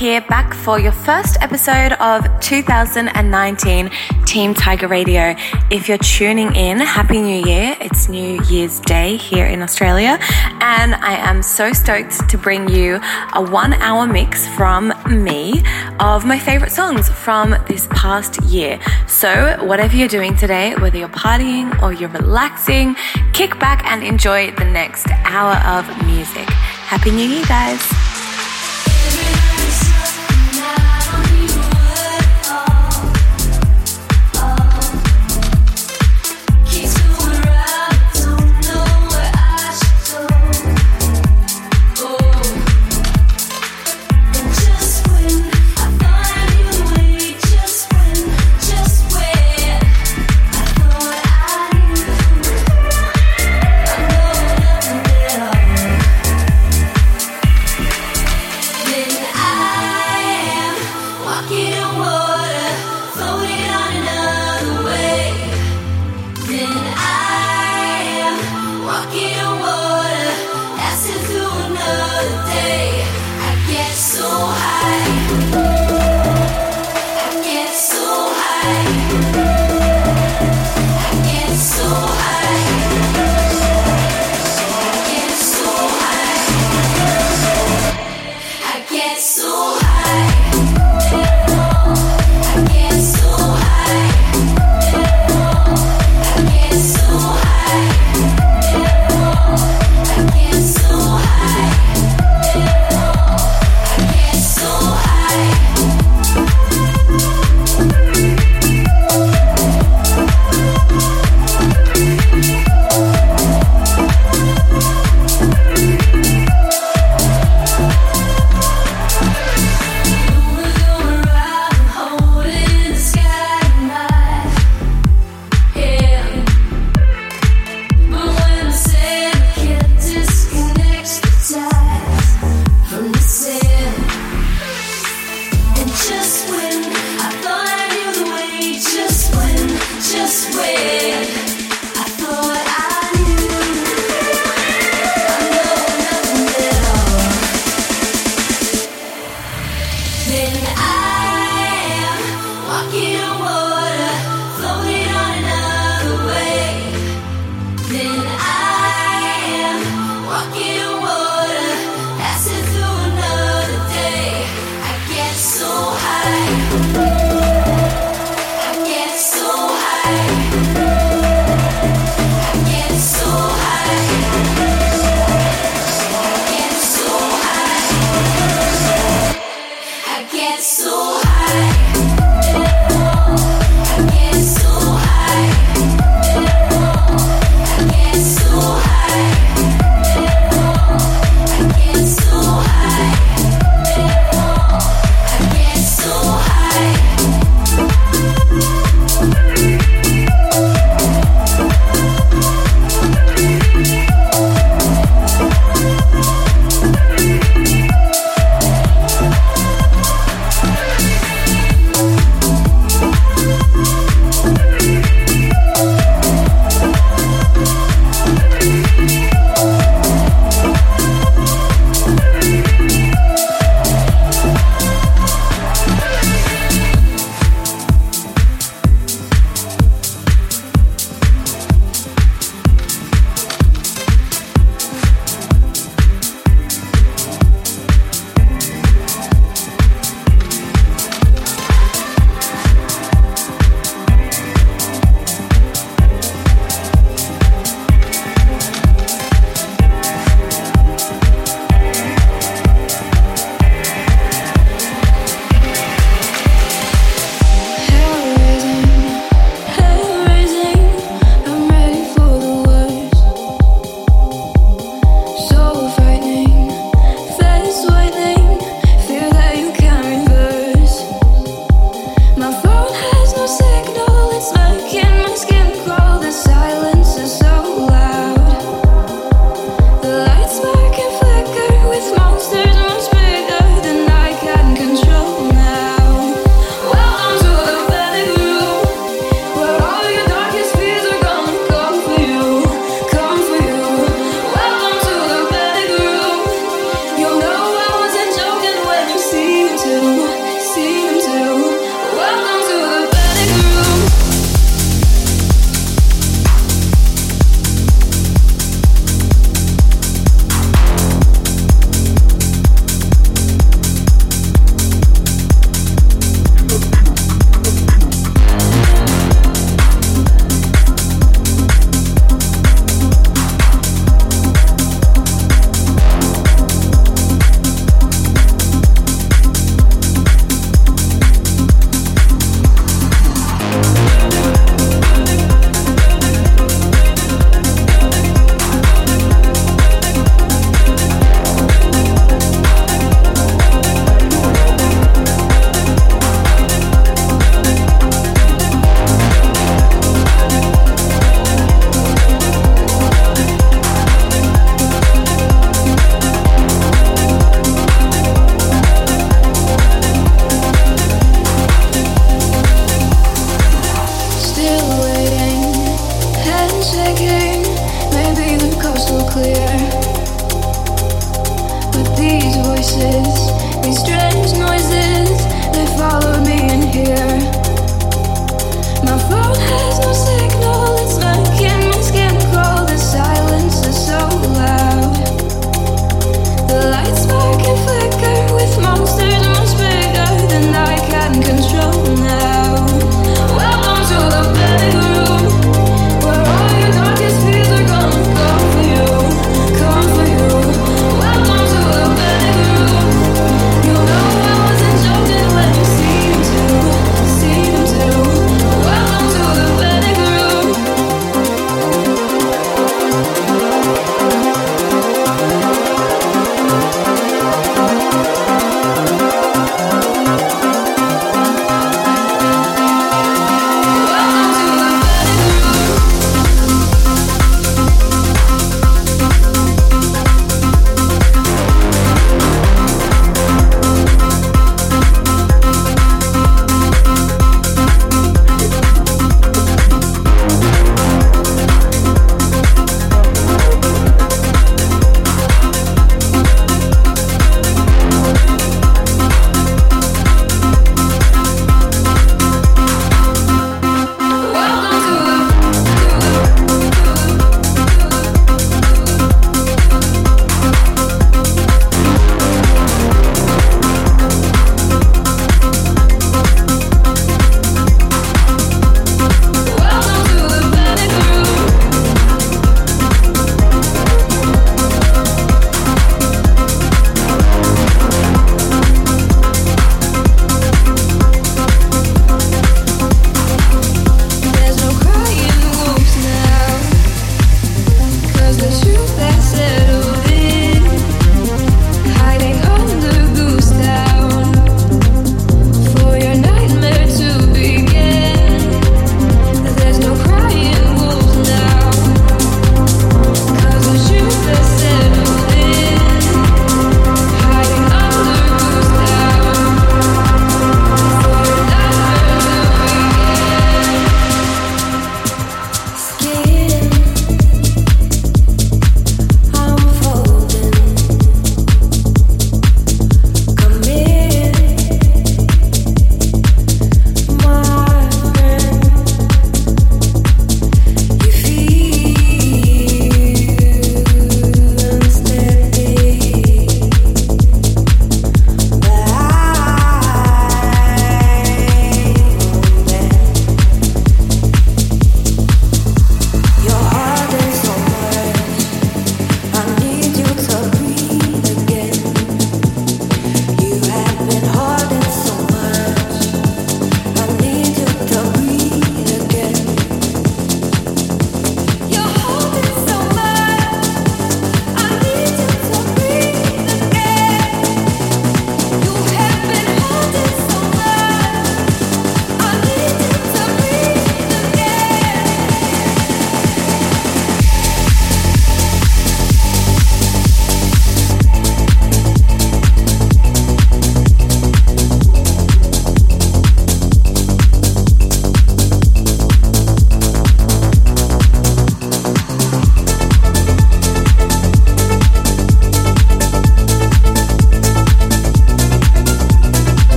Here, back for your first episode of 2019 Team Tiger Radio. If you're tuning in, Happy New Year. It's New Year's Day here in Australia, and I am so stoked to bring you a one hour mix from me of my favorite songs from this past year. So, whatever you're doing today, whether you're partying or you're relaxing, kick back and enjoy the next hour of music. Happy New Year, guys!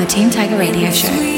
The Team Tiger Radio Show.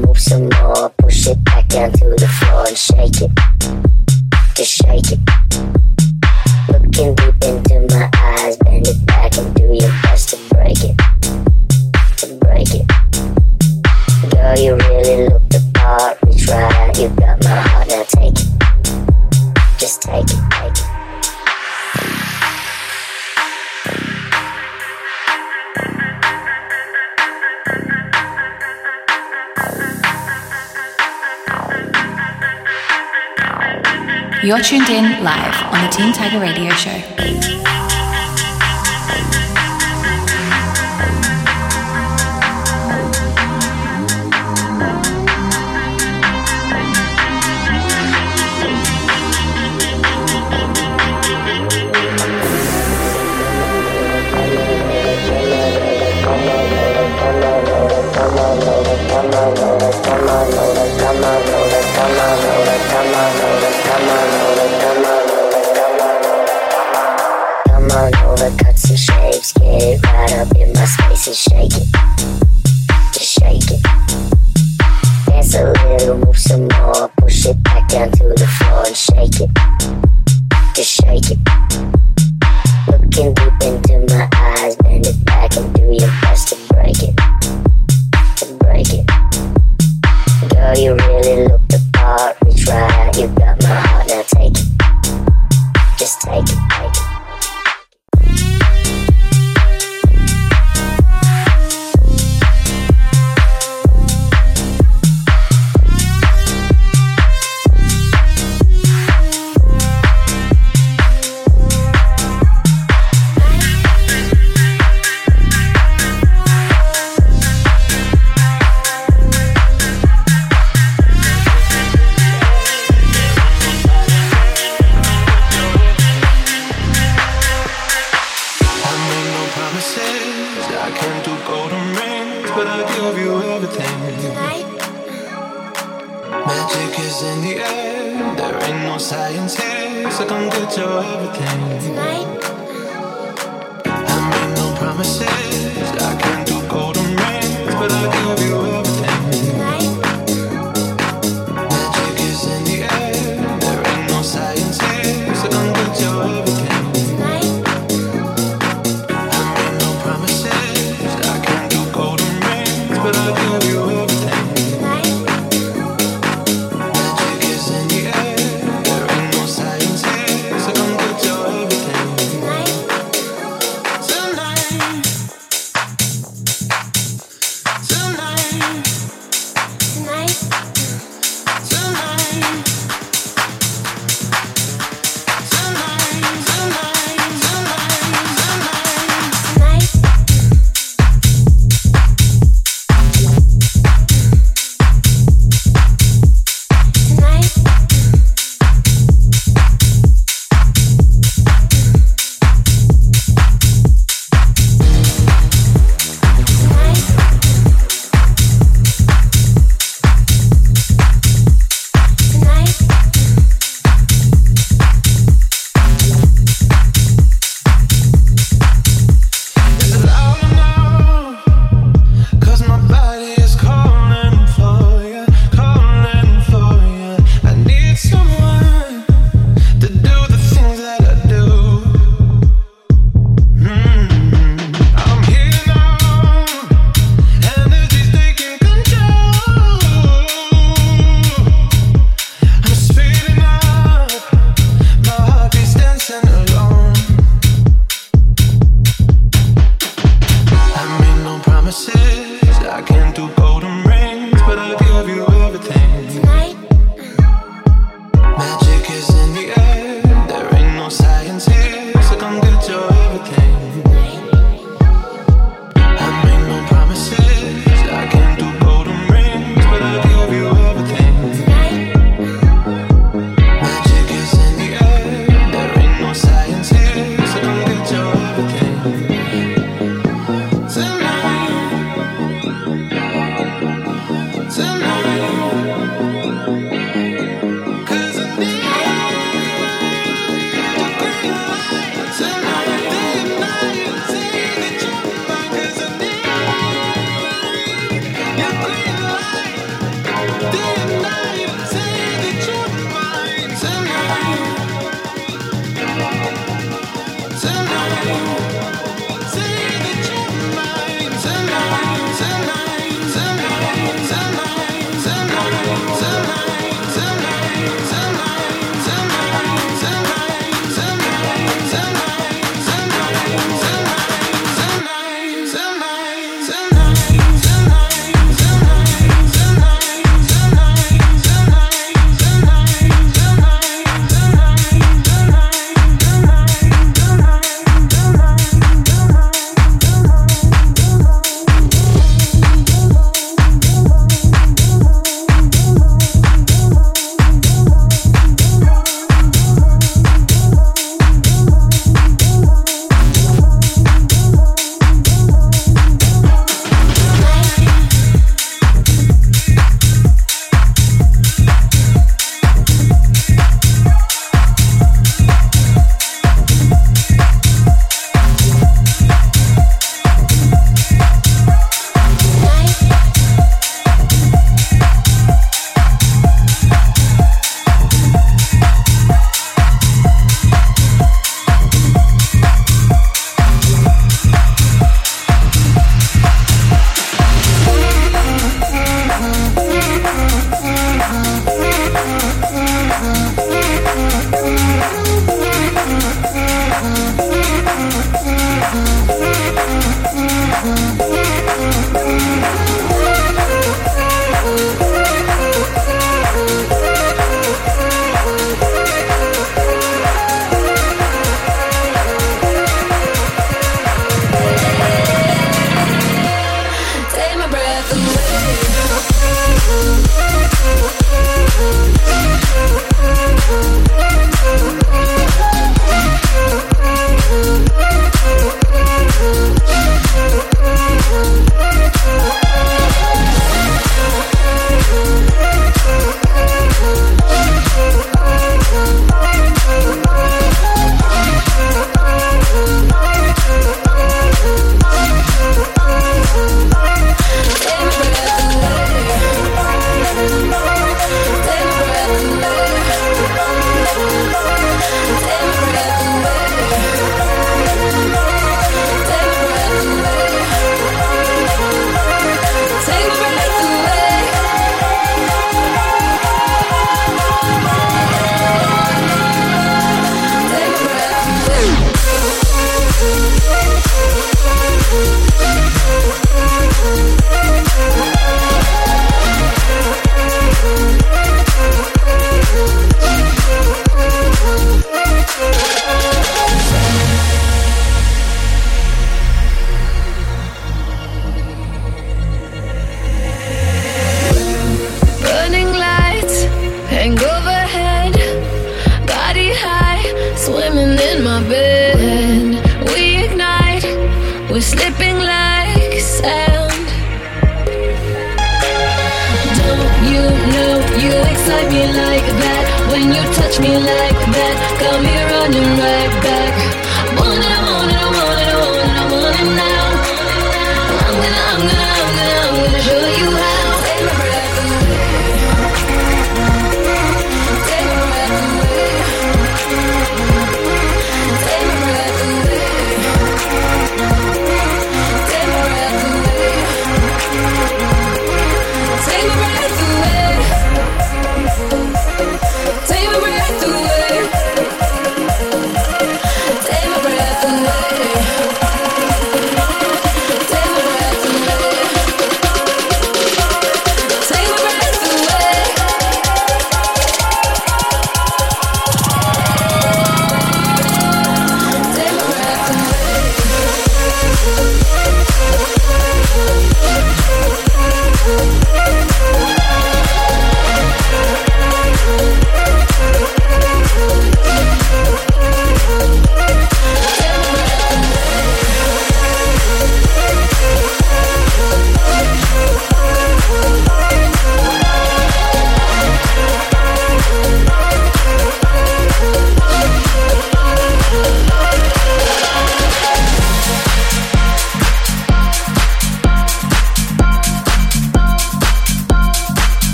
move some more. Push it back down to the floor and shake it. Just shake it. Look in the You're tuned in live on the Team Tiger Radio Show. ass and shake it.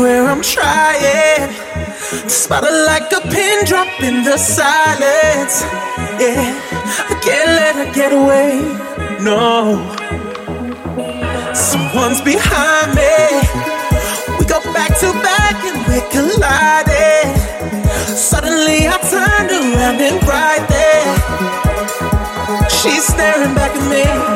where I'm trying to spot her like a pin drop in the silence. Yeah, I can't let her get away. No, someone's behind me. We go back to back and we're colliding. Suddenly I turned around and right there, she's staring back at me.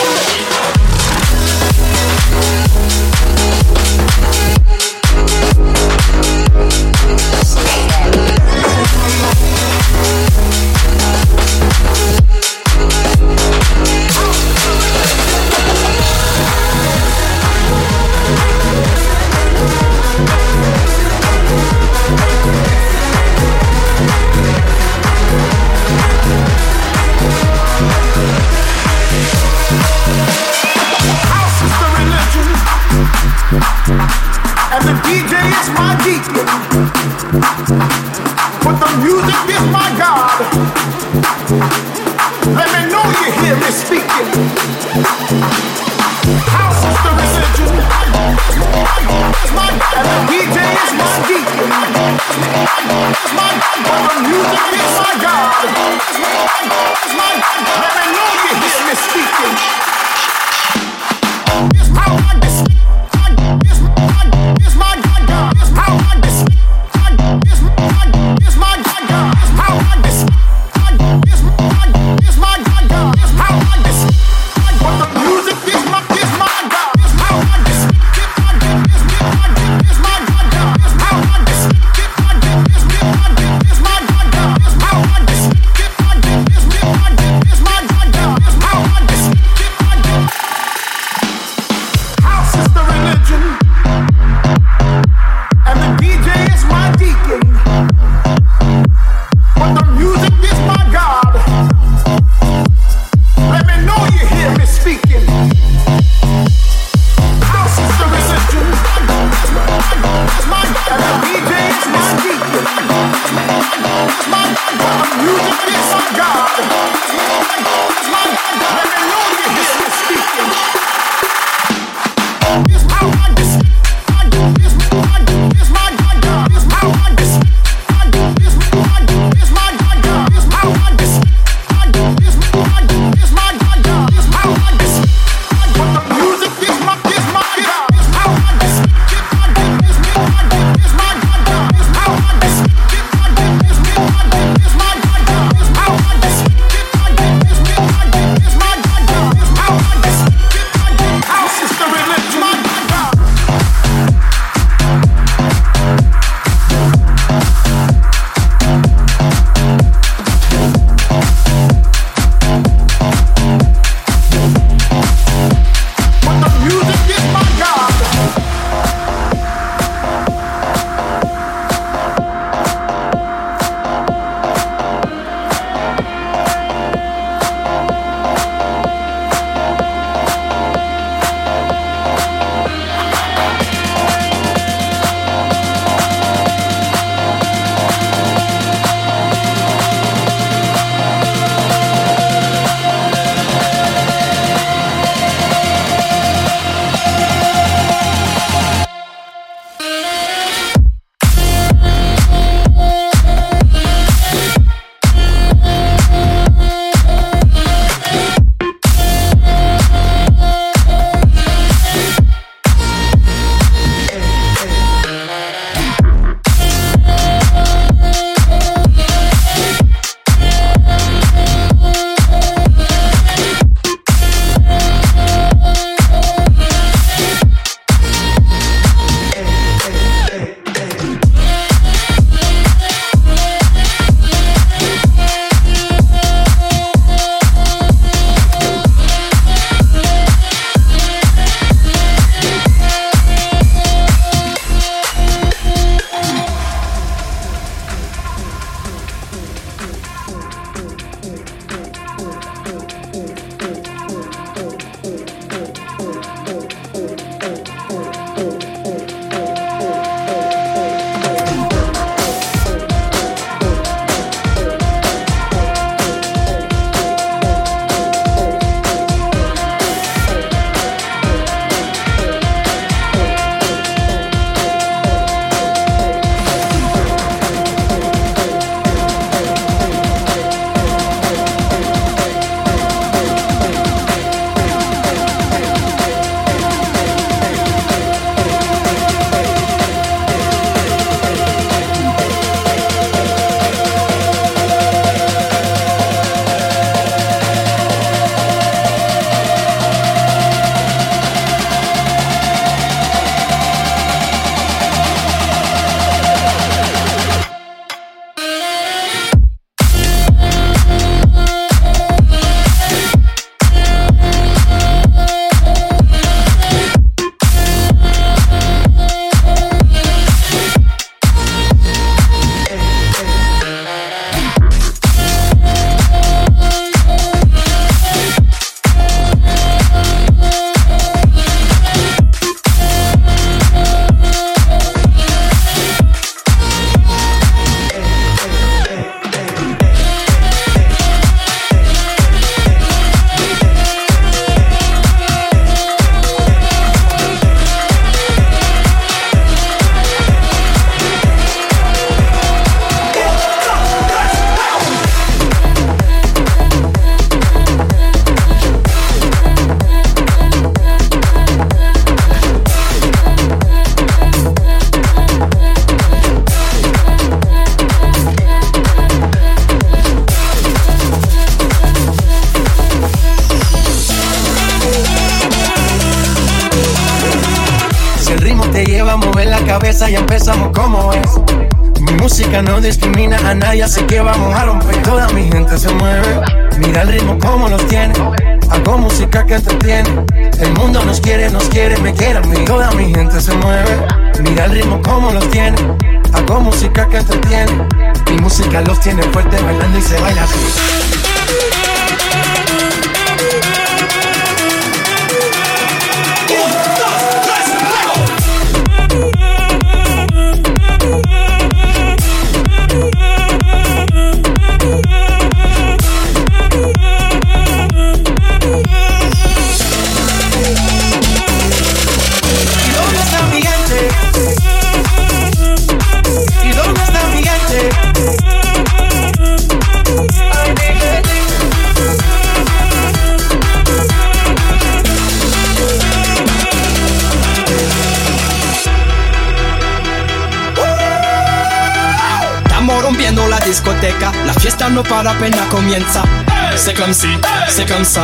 comme si, c'est comme ça,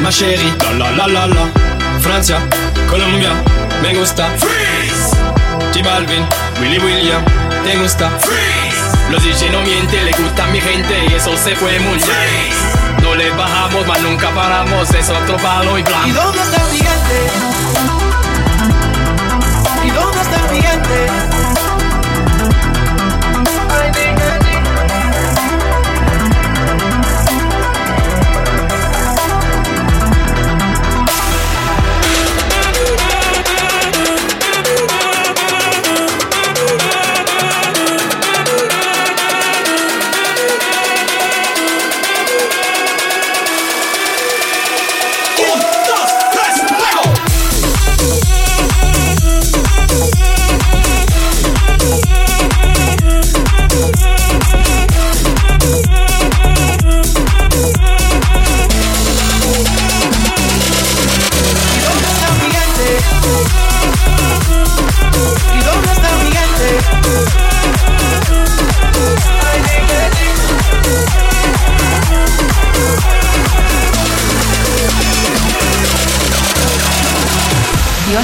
ma chérie. La la la la la. Francia, Colombia, me gusta. Freeze. J Balvin, Willy William, te gusta. Freeze. Los DJ no mienten, le gusta a mi gente y eso se fue muy bien. No le bajamos, mas nunca paramos, es otro palo y blanco. ¿Y dónde está el gigante? ¿Y dónde está el gigante?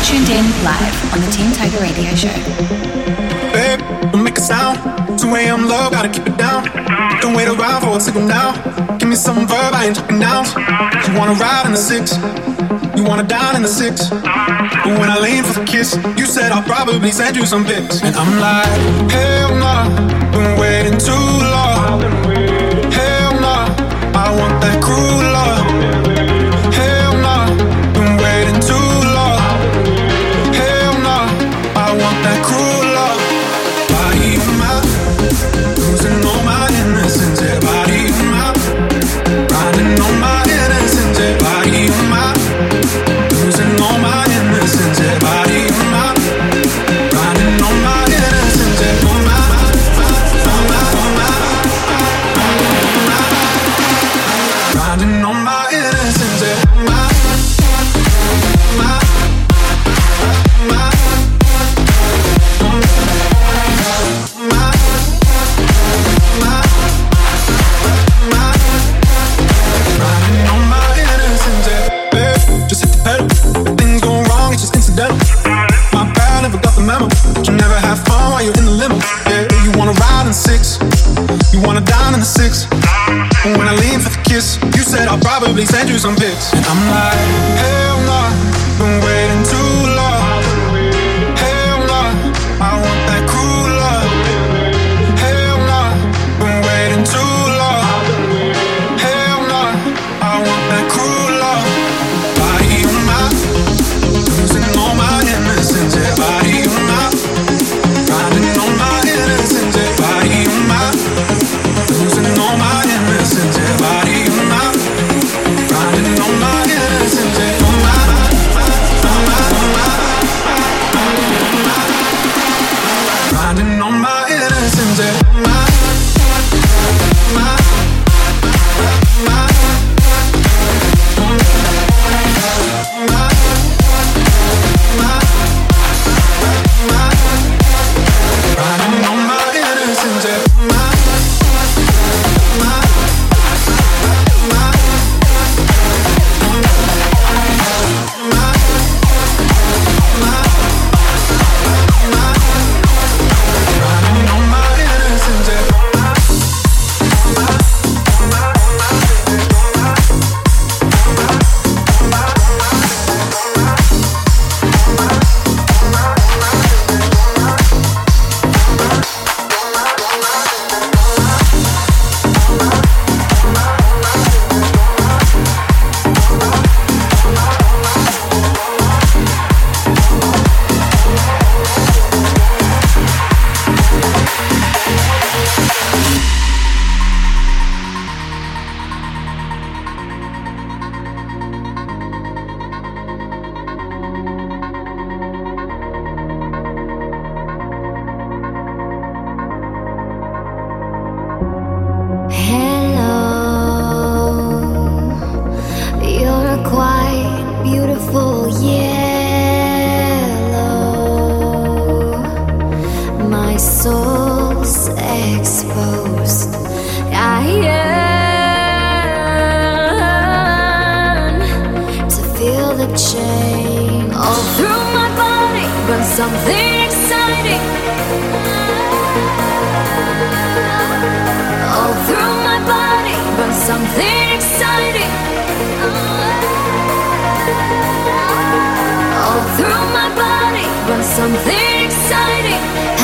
Tuned in live on the Team Tiger Radio Show. Babe, don't make a sound. 2 a.m. love, gotta keep it down. Don't wait around for a signal now. Give me some verb, I ain't talking nouns. You wanna ride in the six, you wanna dine in the six. But when I lean for the kiss, you said I'll probably send you some pics. And I'm like, hell nah, been waiting too long. Hell nah, I want that cruel love. Something exciting.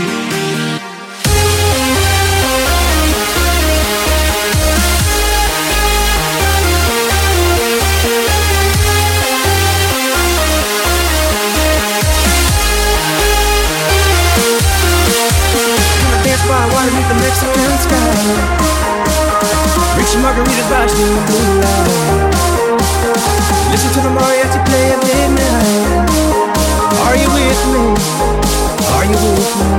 Margaritas the blue light. Listen to the mariachi play at midnight. Are you with me? Are you with me?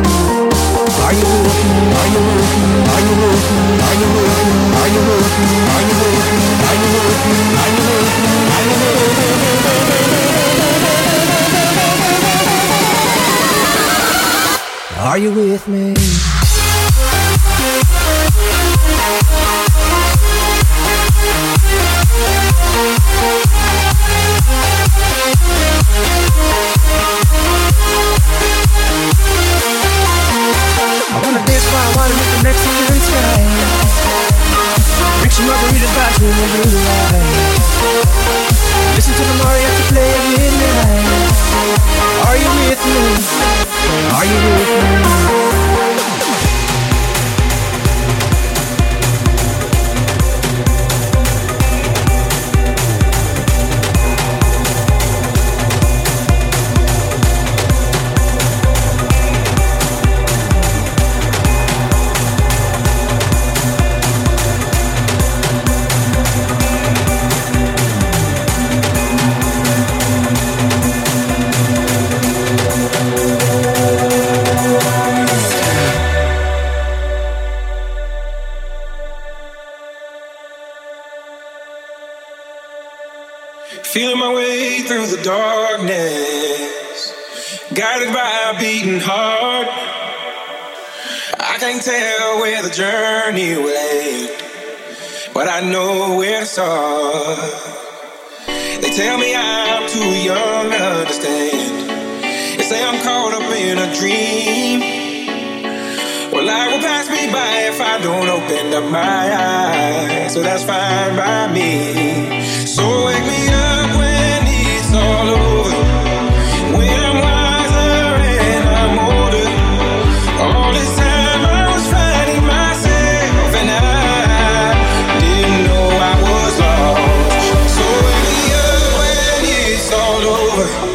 Are you with me? Are you with me? Are you with me? Are you with me? Are you with me? Are you with me? Are you with me? Are you with me? Are you with me? Are you with me? Are you with me? Are you with me? Journey will end, but I know where to start. They tell me I'm too young to understand. They say I'm caught up in a dream. Well, life will pass me by if I don't open up my eyes. So that's fine by me. So wake me over.